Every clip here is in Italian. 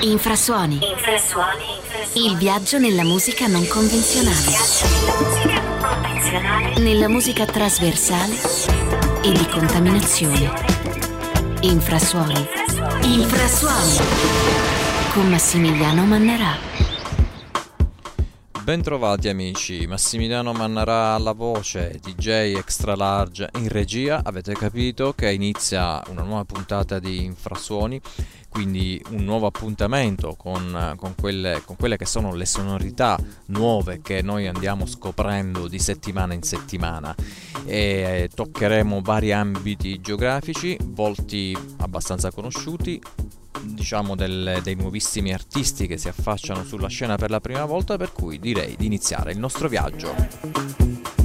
Infrasuoni. Il viaggio nella musica non convenzionale. Nella musica trasversale e di contaminazione. Infrasuoni. Infrasuoni. Con Massimiliano Mannarà. Bentrovati amici, Massimiliano Mannarà alla voce, DJ Extra Large in regia, avete capito che inizia una nuova puntata di Infrasuoni, quindi un nuovo appuntamento con, con, quelle, con quelle che sono le sonorità nuove che noi andiamo scoprendo di settimana in settimana. E toccheremo vari ambiti geografici, volti abbastanza conosciuti, diciamo del, dei nuovissimi artisti che si affacciano sulla scena per la prima volta, per cui direi di iniziare il nostro viaggio.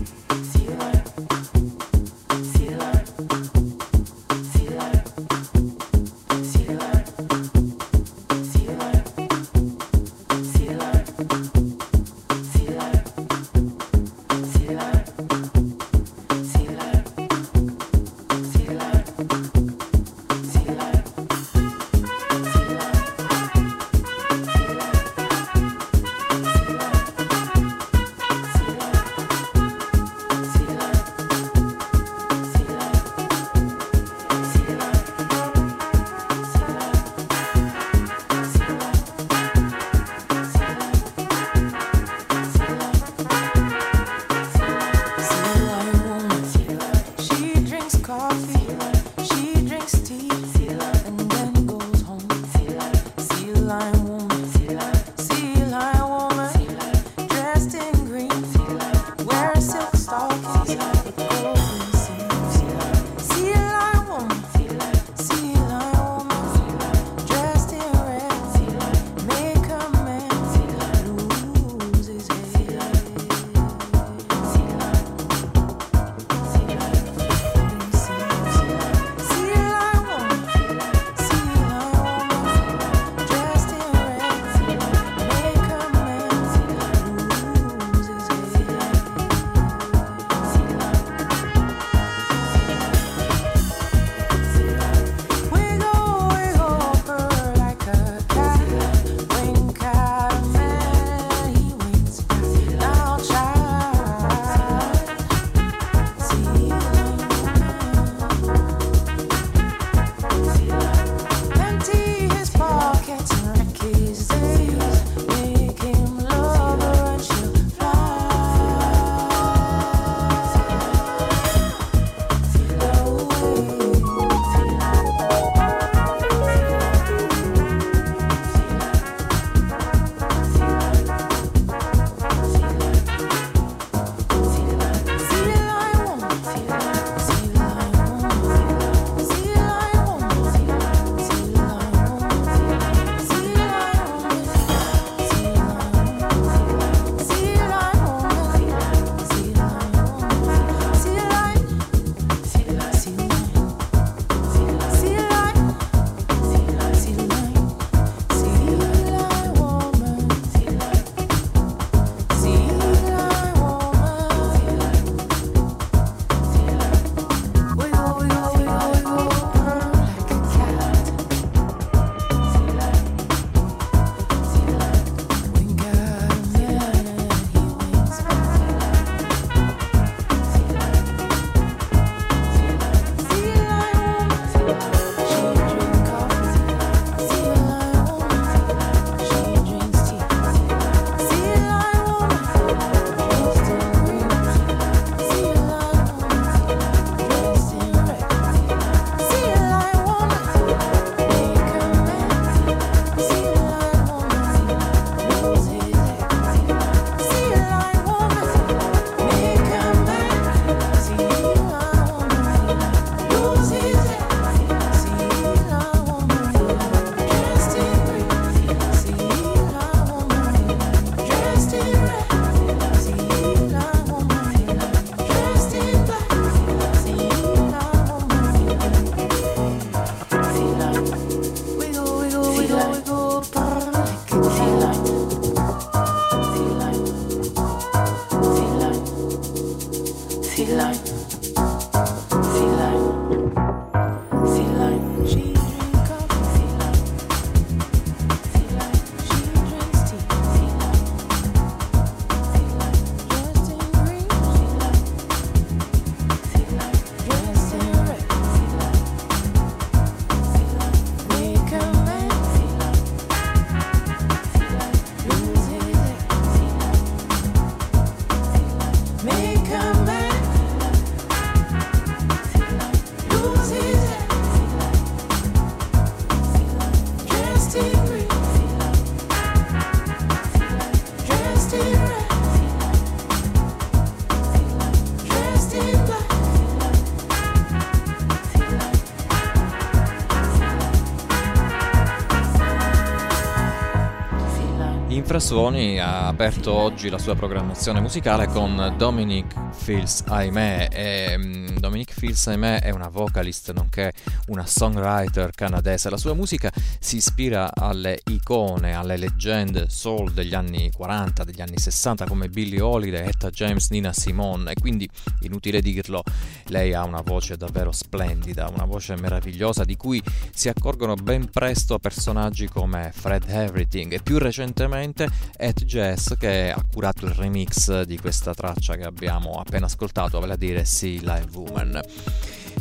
Infrasuoni ha aperto oggi la sua programmazione musicale con Dominic Fields, ahimè. E, um, Dominic Fields, ahimè, è una vocalist nonché una songwriter canadese. La sua musica si ispira alle icone, alle leggende soul degli anni 40, degli anni 60 come Billie Holiday, Etta James, Nina Simone e quindi, inutile dirlo, lei ha una voce davvero splendida, una voce meravigliosa di cui si accorgono ben presto personaggi come Fred Everything e più recentemente Ed Jazz che ha curato il remix di questa traccia che abbiamo appena ascoltato, vale a dire Sea Live Woman.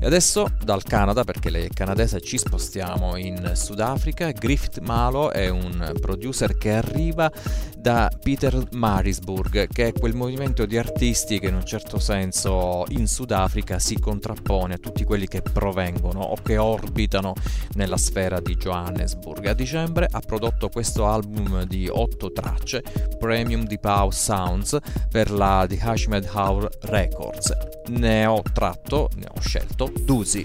E adesso dal Canada, perché lei è canadese, ci spostiamo in Sudafrica. Griffith Malo è un producer che arriva da Peter Marisburg, che è quel movimento di artisti che in un certo senso in Sudafrica si contrappone a tutti quelli che provengono o che orbitano nella sfera di Johannesburg. A dicembre ha prodotto questo album di otto tracce, Premium Deep House Sounds, per la The Hashmed Hour Records. Ne ho tratto, ne ho scelto 肚子。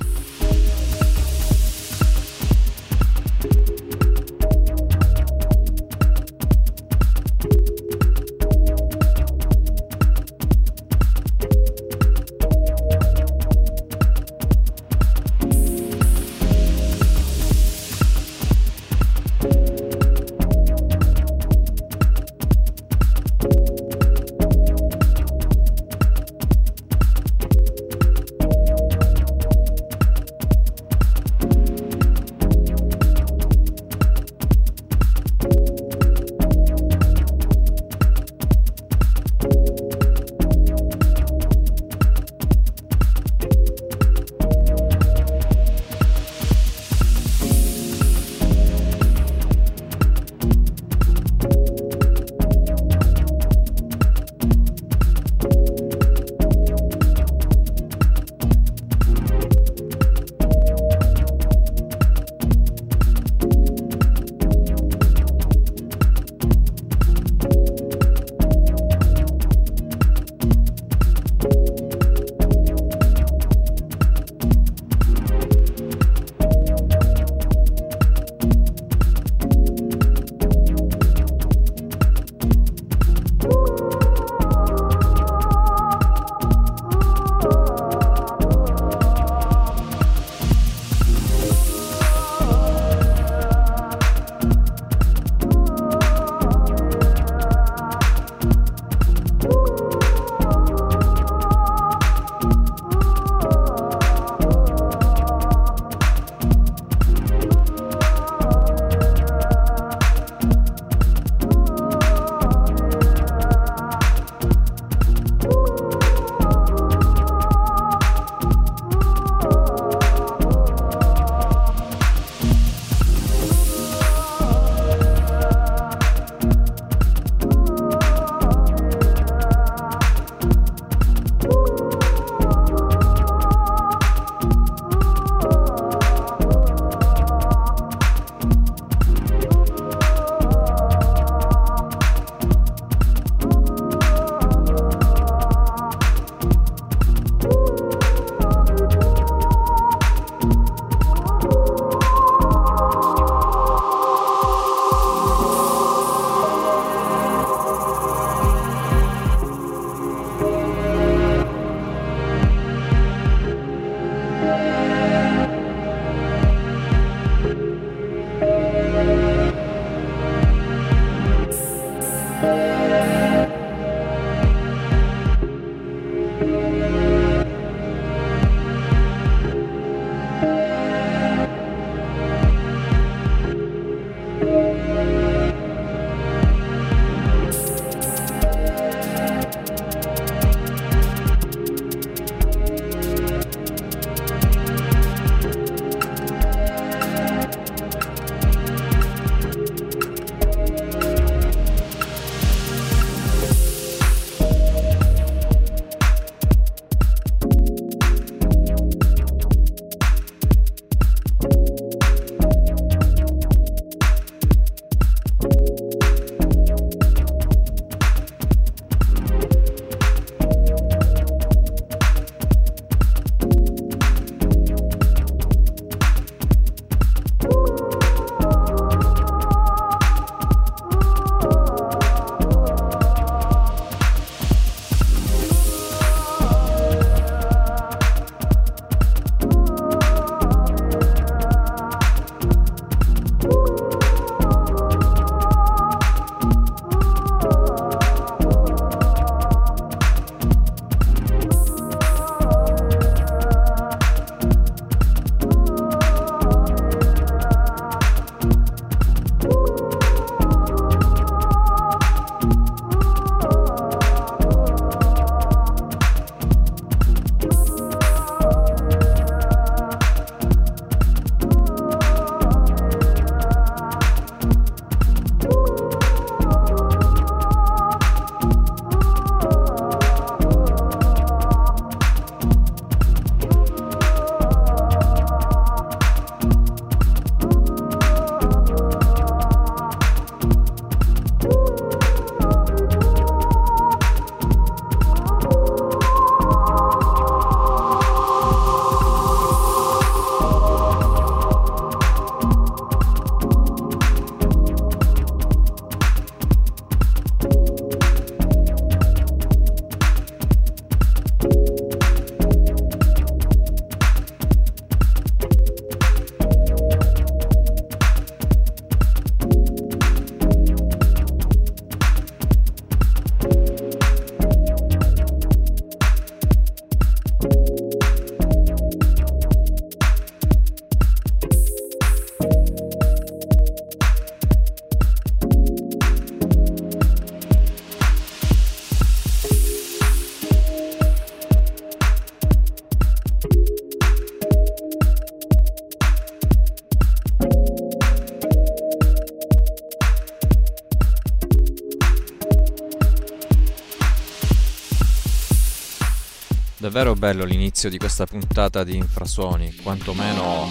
Davvero bello l'inizio di questa puntata di Infrasuoni, quantomeno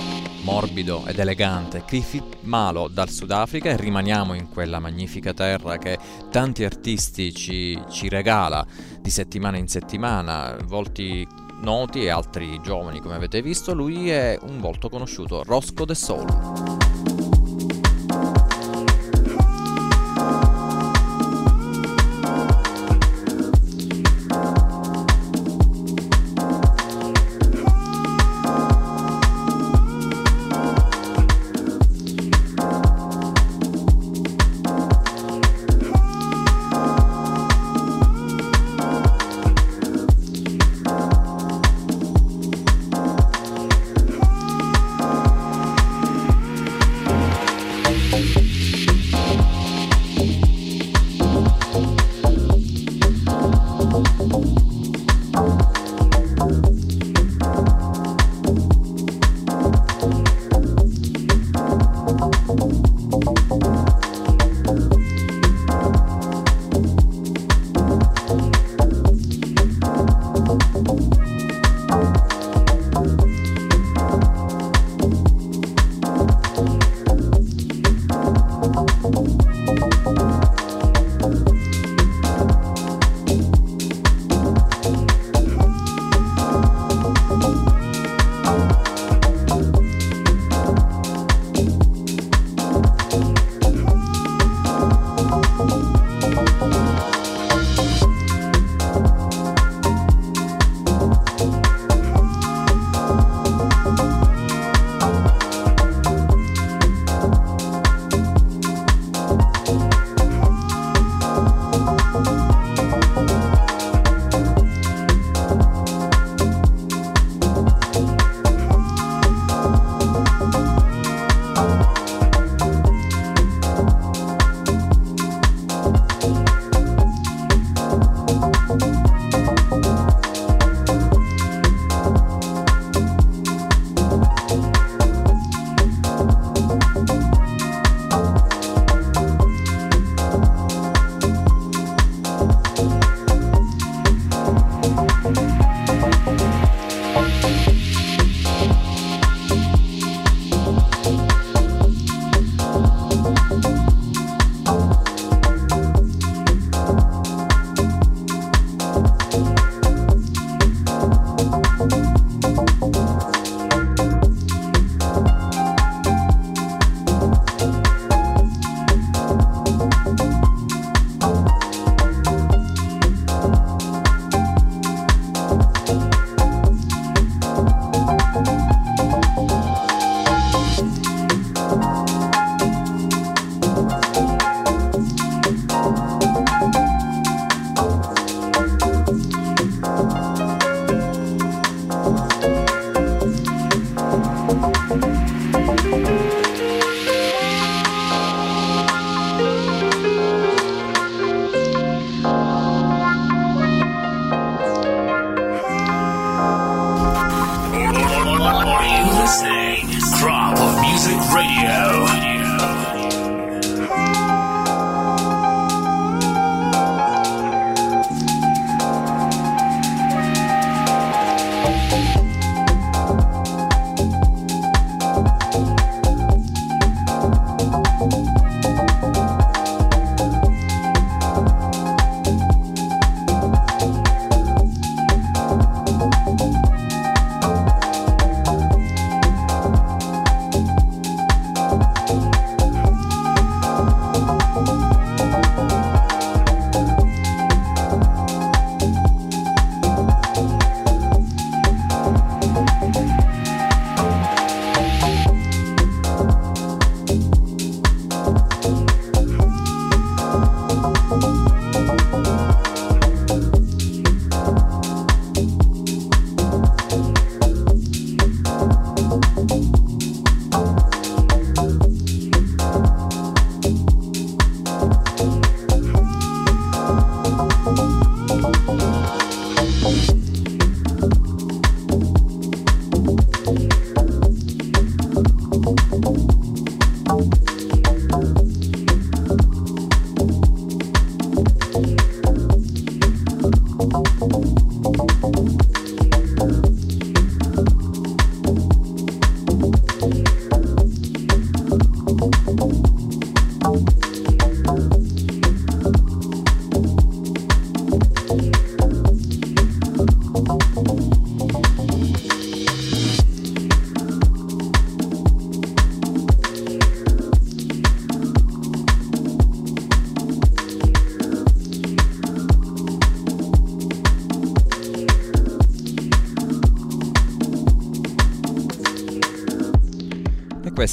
morbido ed elegante. Cliffy Malo dal Sudafrica e rimaniamo in quella magnifica terra che tanti artisti ci, ci regala di settimana in settimana, volti noti e altri giovani come avete visto. Lui è un volto conosciuto, Rosco de Soul.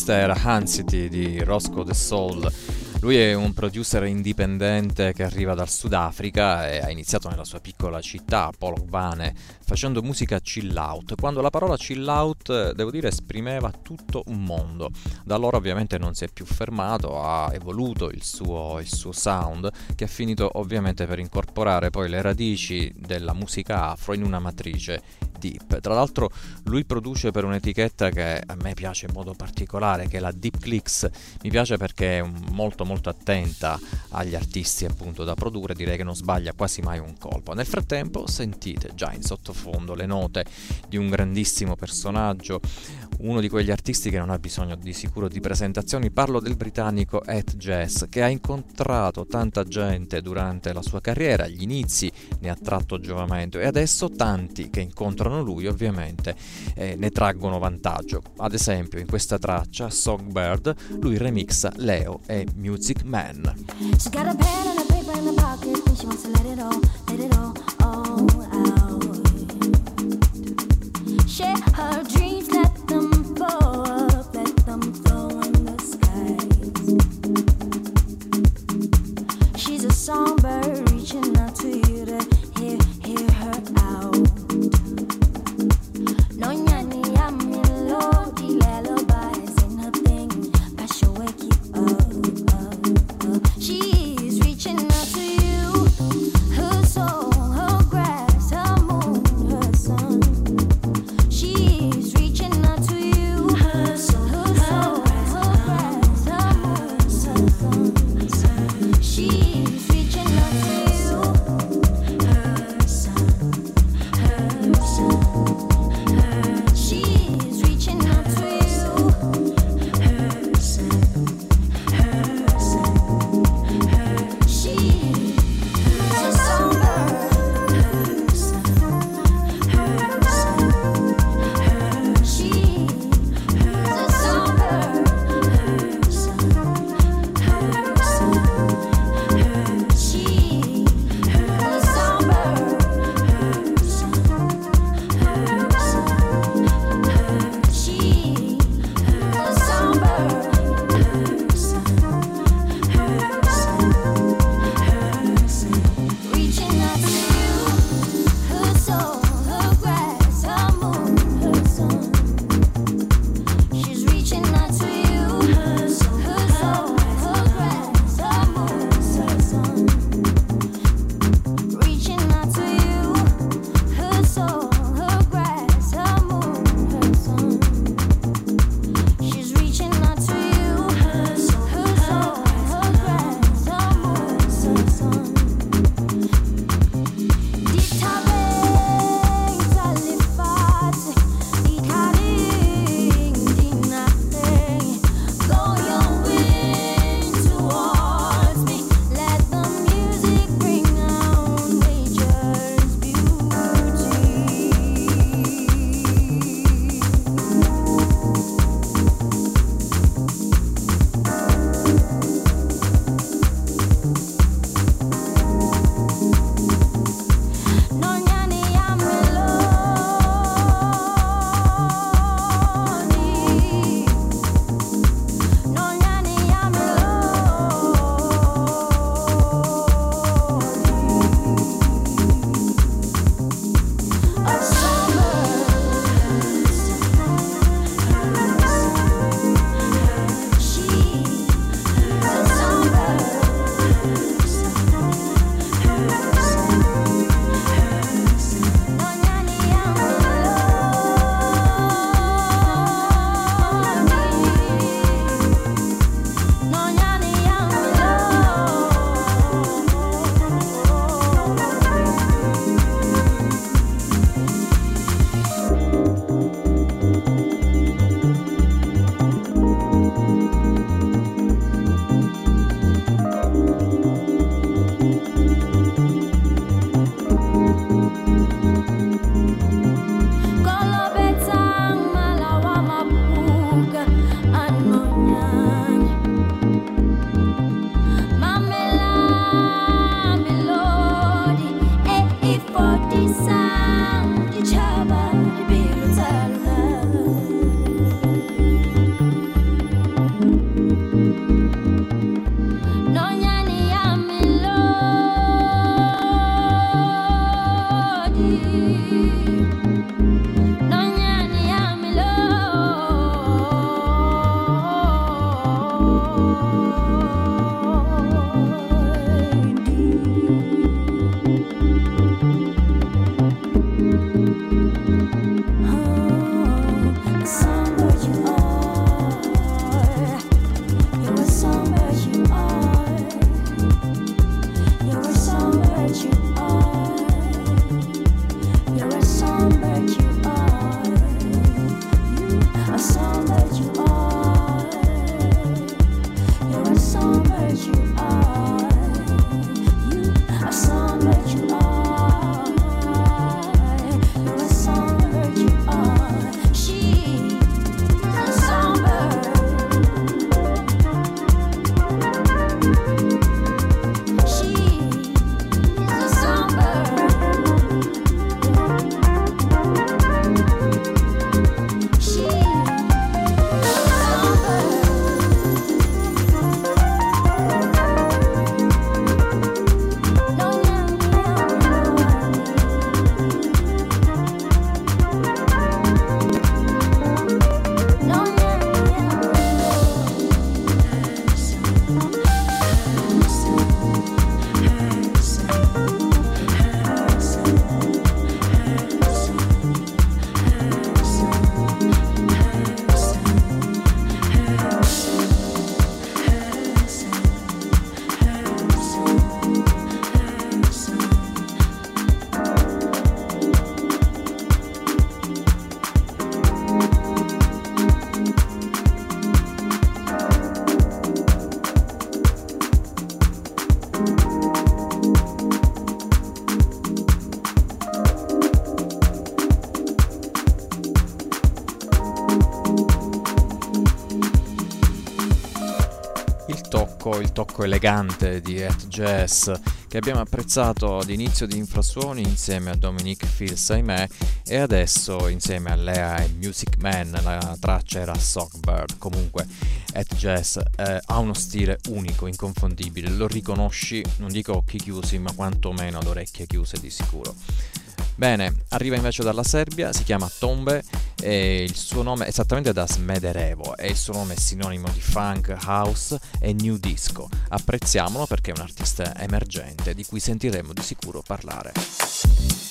Questa era Hansity di Roscoe the Soul. Lui è un producer indipendente che arriva dal Sudafrica e ha iniziato nella sua piccola città, Polokwane, facendo musica chill out. Quando la parola chill out, devo dire, esprimeva tutto un mondo. Da allora ovviamente non si è più fermato, ha evoluto il suo, il suo sound, che ha finito ovviamente per incorporare poi le radici della musica afro in una matrice Deep. Tra l'altro lui produce per un'etichetta che a me piace in modo particolare, che è la Deep Clicks. Mi piace perché è molto molto attenta agli artisti appunto da produrre, direi che non sbaglia quasi mai un colpo. Nel frattempo sentite già in sottofondo le note di un grandissimo personaggio, uno di quegli artisti che non ha bisogno di sicuro di presentazioni, parlo del britannico Ed Jazz, che ha incontrato tanta gente durante la sua carriera, agli inizi ne ha tratto giovamento e adesso tanti che incontrano lui ovviamente eh, ne traggono vantaggio. Ad esempio in questa traccia, Songbird, lui remixa Leo e Music Man. Share her dreams, She's a songbird reaching out to you tocco elegante di At Jazz che abbiamo apprezzato ad inizio di Infrasuoni insieme a Dominique Fils, ahimè, e adesso insieme a Lea e Music Man, la traccia era Songbird. Comunque, At Jazz eh, ha uno stile unico, inconfondibile, lo riconosci, non dico occhi chiusi, ma quantomeno ad orecchie chiuse di sicuro. Bene, arriva invece dalla Serbia, si chiama Tombe e il suo nome è esattamente da Smederevo e il suo nome è sinonimo di funk, house e new disco. Apprezziamolo perché è un artista emergente di cui sentiremo di sicuro parlare.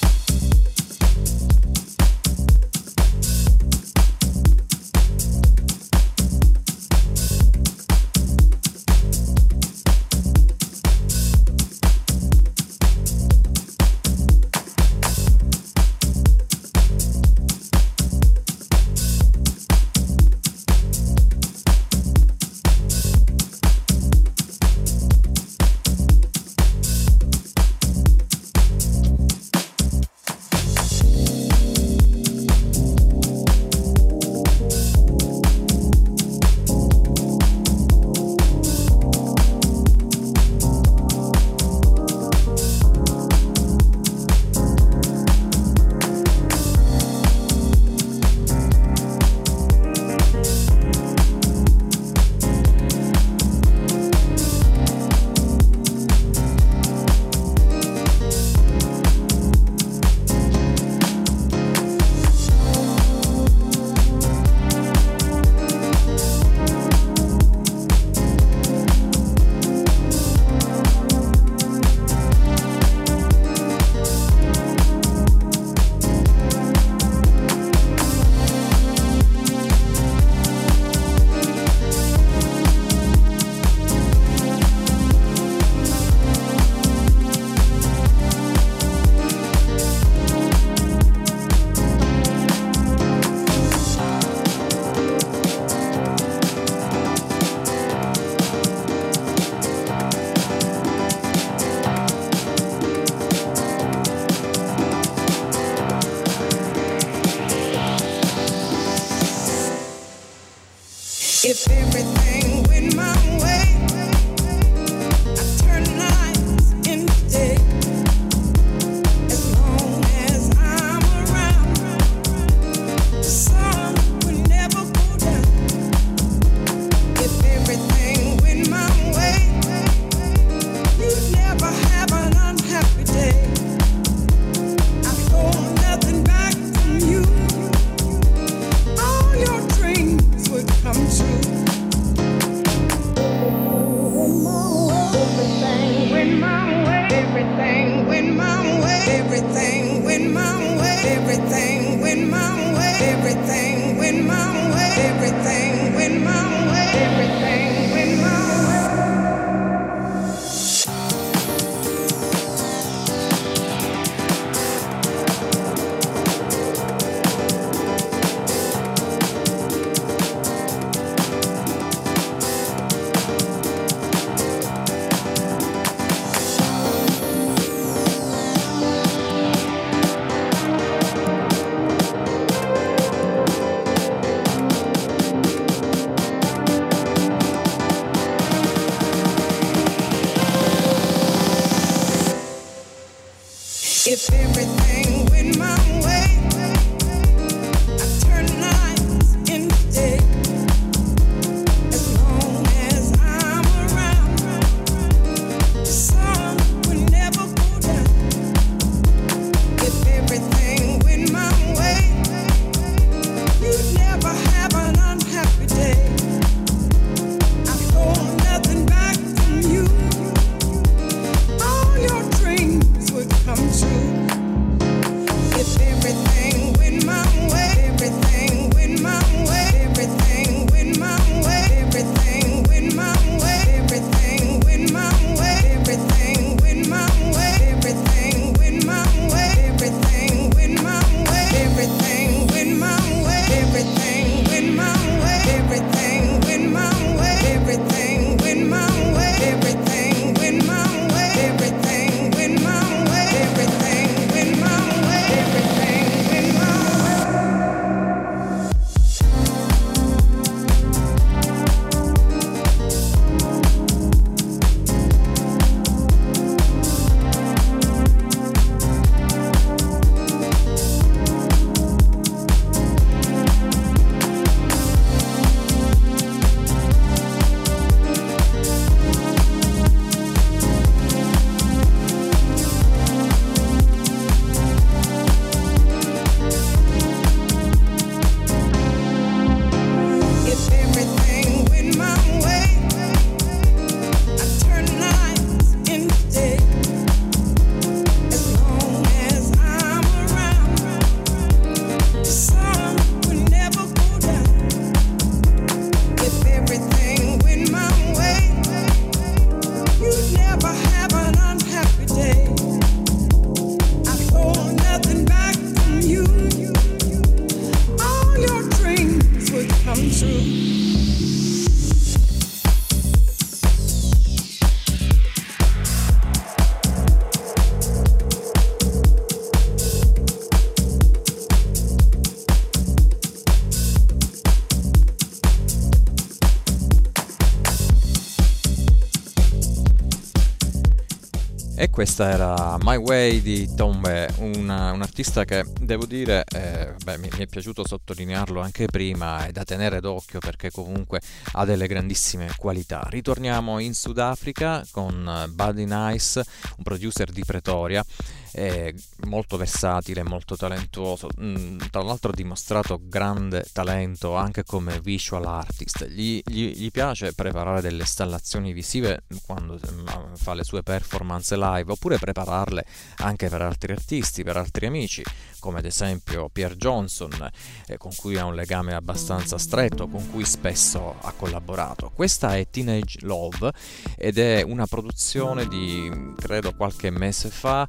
Questa era My Way di Tombe, un, un artista che devo dire eh, beh, mi, mi, è piaciuto sottolinearlo anche prima, è da tenere d'occhio perché comunque ha delle grandissime qualità. Ritorniamo in Sudafrica con Buddy Nice, un producer di Pretoria è molto versatile, molto talentuoso, mm, tra l'altro ha dimostrato grande talento anche come visual artist, gli, gli, gli piace preparare delle installazioni visive quando mm, fa le sue performance live oppure prepararle anche per altri artisti, per altri amici, come ad esempio Pierre Johnson, eh, con cui ha un legame abbastanza stretto, con cui spesso ha collaborato. Questa è Teenage Love ed è una produzione di credo qualche mese fa.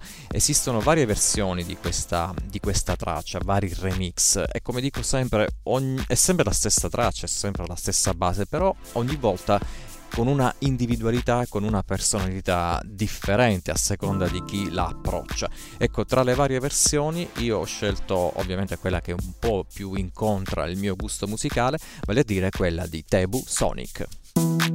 Esistono varie versioni di questa, di questa traccia, vari remix e come dico sempre, ogni, è sempre la stessa traccia, è sempre la stessa base, però ogni volta con una individualità con una personalità differente a seconda di chi la approccia. Ecco, tra le varie versioni io ho scelto ovviamente quella che un po' più incontra il mio gusto musicale, vale a dire quella di Tebu Sonic.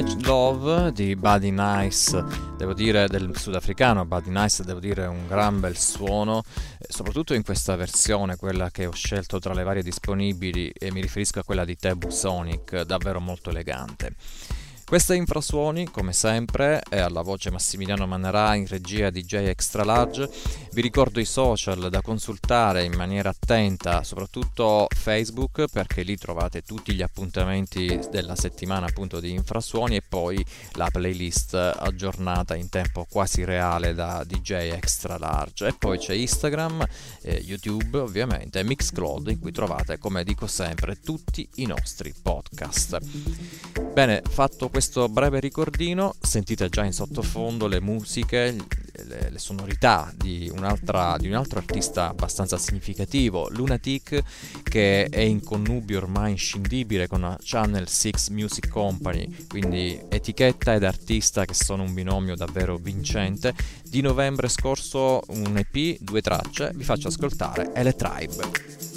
Teenage Love di Buddy Nice, devo dire del sudafricano Buddy Nice, devo dire un gran bel suono, eh, soprattutto in questa versione, quella che ho scelto tra le varie disponibili e mi riferisco a quella di Tebu Sonic, davvero molto elegante. Questa infrasuoni, come sempre, è alla voce Massimiliano Mannerà in regia DJ Extra Large. Vi ricordo i social da consultare in maniera attenta, soprattutto Facebook, perché lì trovate tutti gli appuntamenti della settimana appunto di infrasuoni e poi la playlist aggiornata in tempo quasi reale da DJ Extra Large. E poi c'è Instagram, eh, YouTube ovviamente Mixcloud in cui trovate, come dico sempre, tutti i nostri podcast. Bene, fatto questo breve ricordino sentite già in sottofondo le musiche, le, le sonorità di, di un altro artista abbastanza significativo, Lunatic, che è in connubio ormai inscindibile con la Channel 6 Music Company, quindi etichetta ed artista che sono un binomio davvero vincente. Di novembre scorso un EP, due tracce, vi faccio ascoltare Ele Tribe.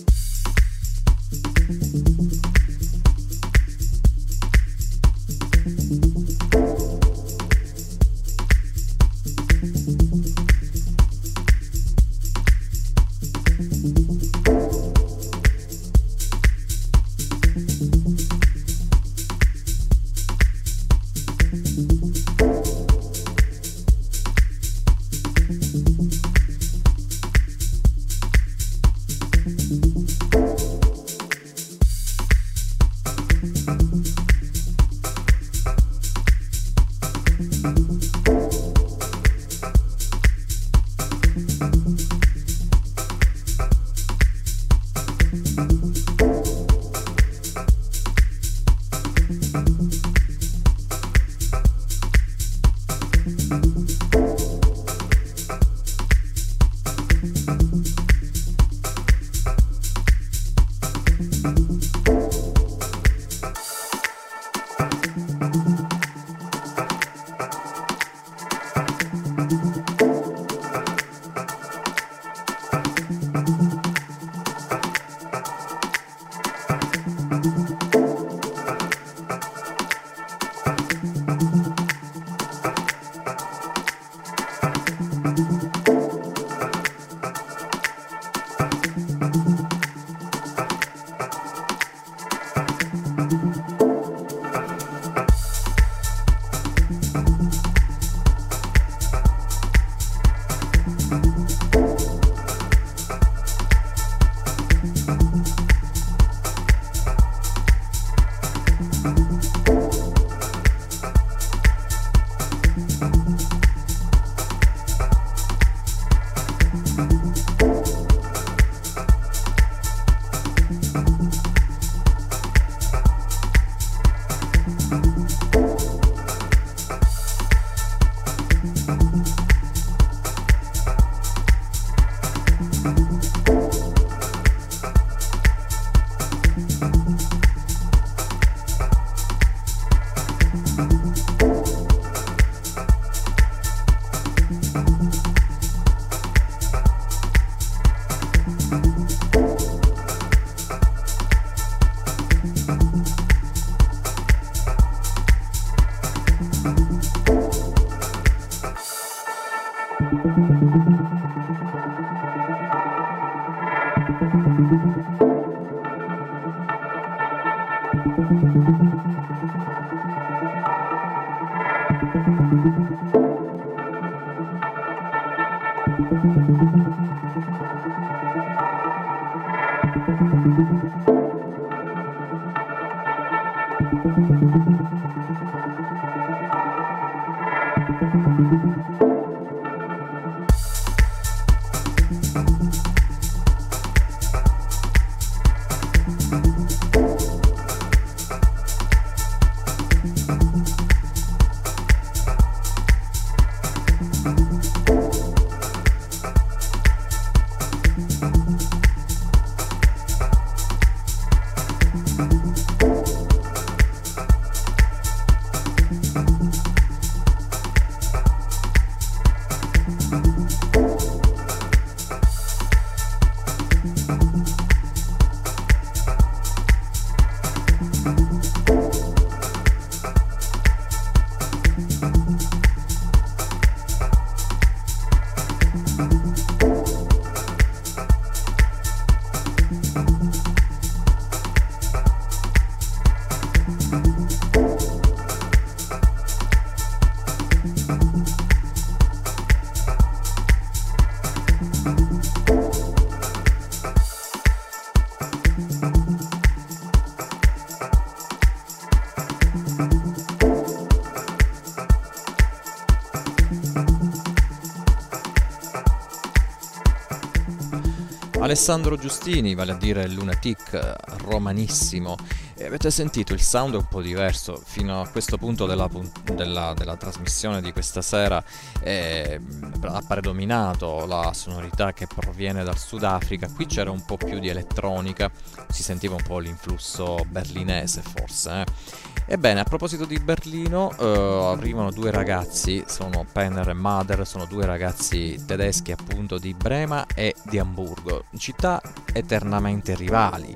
Alessandro Giustini, vale a dire Lunatic, romanissimo. E avete sentito il sound è un po' diverso. Fino a questo punto della, della, della trasmissione di questa sera eh, ha predominato la sonorità che proviene dal Sudafrica. Qui c'era un po' più di elettronica, si sentiva un po' l'influsso berlinese forse. Eh. Ebbene, a proposito di Berlino, uh, arrivano due ragazzi, sono Penner e Mother, sono due ragazzi tedeschi appunto di Brema e di Amburgo, città eternamente rivali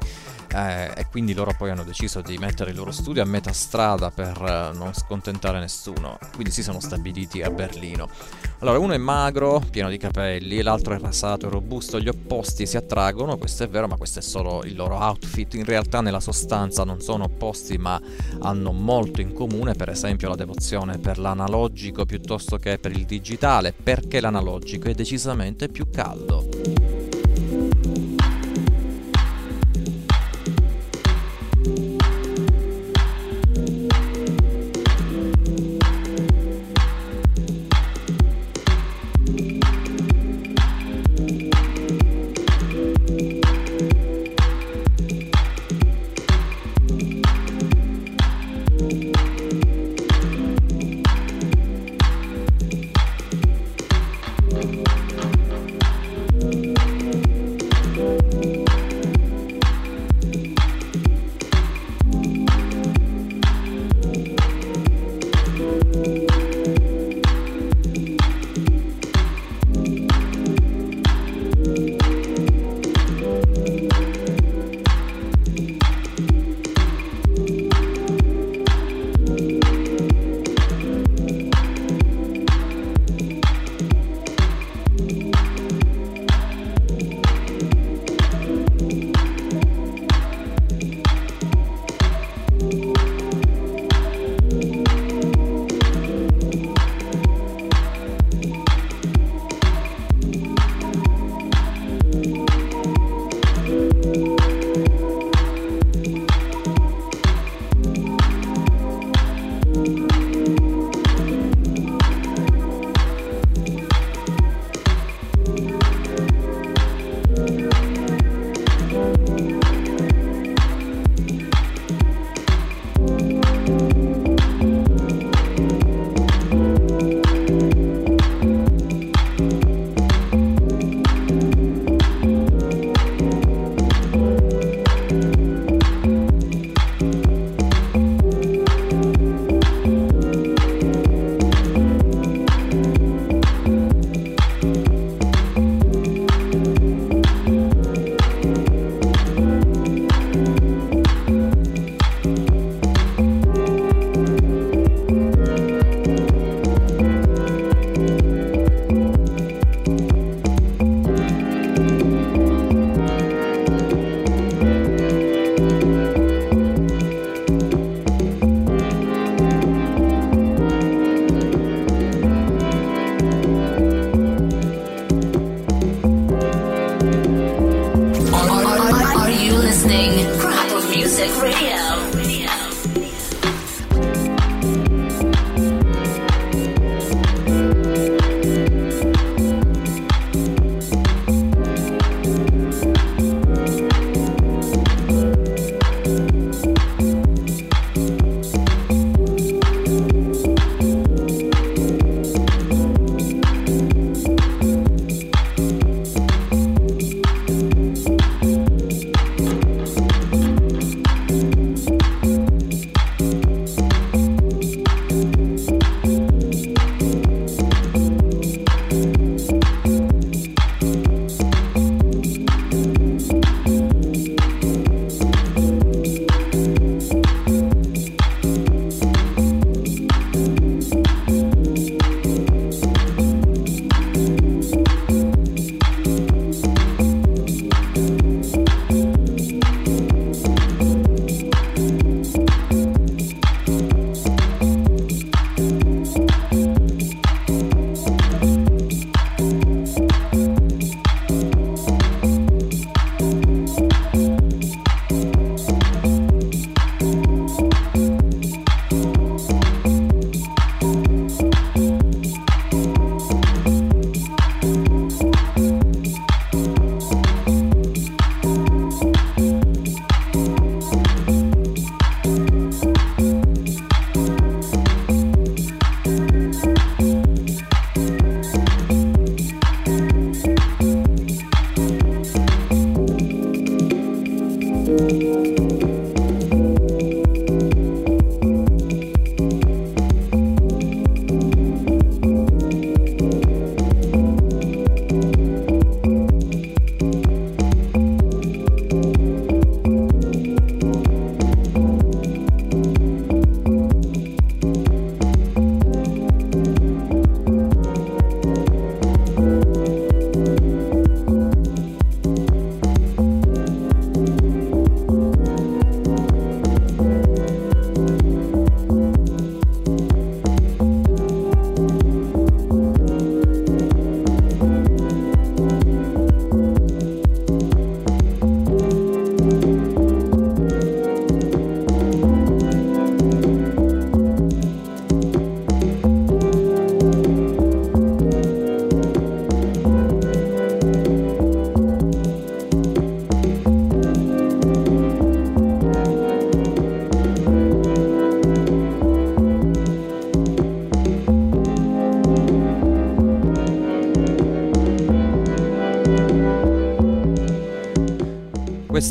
eh, e quindi loro poi hanno deciso di mettere il loro studio a metà strada per eh, non scontentare nessuno, quindi si sono stabiliti a Berlino. Allora, uno è magro, pieno di capelli, l'altro è rasato e robusto, gli opposti si attraggono, questo è vero, ma questo è solo il loro outfit, in realtà nella sostanza non sono opposti ma hanno molto in comune, per esempio la devozione per l'analogico piuttosto che per il digitale, perché l'analogico è decisamente più caldo.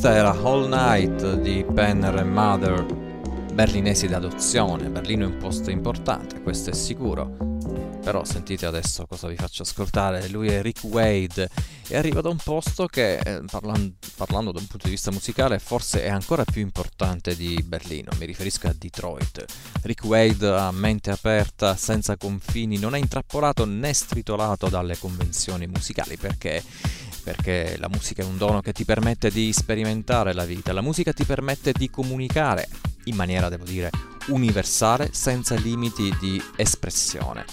Questa era All Night di Penner and Mother, berlinesi d'adozione. Berlino è un posto importante, questo è sicuro. Però sentite adesso cosa vi faccio ascoltare. Lui è Rick Wade e arriva da un posto che, eh, parlando, parlando da un punto di vista musicale, forse è ancora più importante di Berlino. Mi riferisco a Detroit. Rick Wade ha mente aperta, senza confini, non è intrappolato né stritolato dalle convenzioni musicali perché perché la musica è un dono che ti permette di sperimentare la vita, la musica ti permette di comunicare in maniera, devo dire, universale, senza limiti di espressione.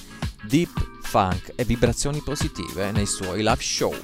Deep funk e vibrazioni positive nei suoi live show.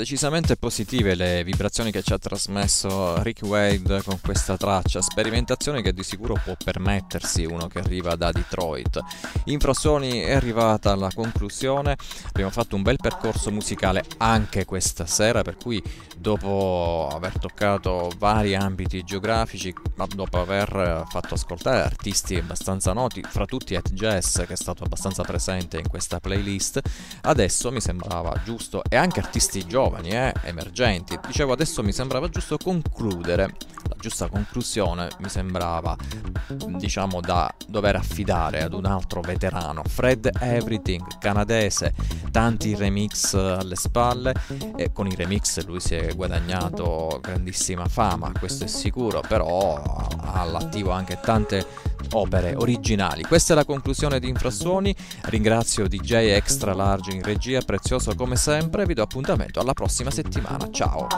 Decisamente positive le vibrazioni che ci ha trasmesso Rick Wade con questa traccia, sperimentazione che di sicuro può permettersi uno che arriva da Detroit. Infrasuoni è arrivata alla conclusione, abbiamo fatto un bel percorso musicale anche questa sera, per cui dopo aver toccato vari ambiti geografici, ma dopo aver fatto ascoltare artisti abbastanza noti, fra tutti Ed Jazz che è stato abbastanza presente in questa playlist, adesso mi sembrava giusto, e anche artisti artisti giovani, eh, emergenti. Dicevo, adesso mi sembrava giusto concludere, la giusta conclusione mi sembrava, diciamo, da dover affidare ad un altro veterano, Fred Everything, canadese, tanti remix alle spalle e con i remix lui si è guadagnato grandissima fama, questo è sicuro, però ha all'attivo anche tante opere originali. Questa è la conclusione di Infrasuoni. Ringrazio DJ Extra Large in regia, prezioso come sempre. Vi do appuntamento alla prossima settimana. Ciao.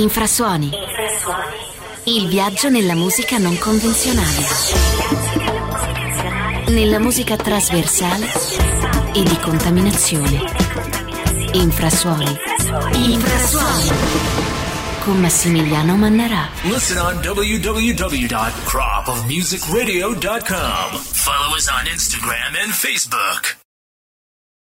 Infrasuoni. Il viaggio nella musica non convenzionale. Nella musica trasversale e di contaminazione. Infrasuoni. Infrasuoni. Con Massimiliano Mannarà. Listen on www.cropofmusicradio.com. Follow us on Instagram and Facebook.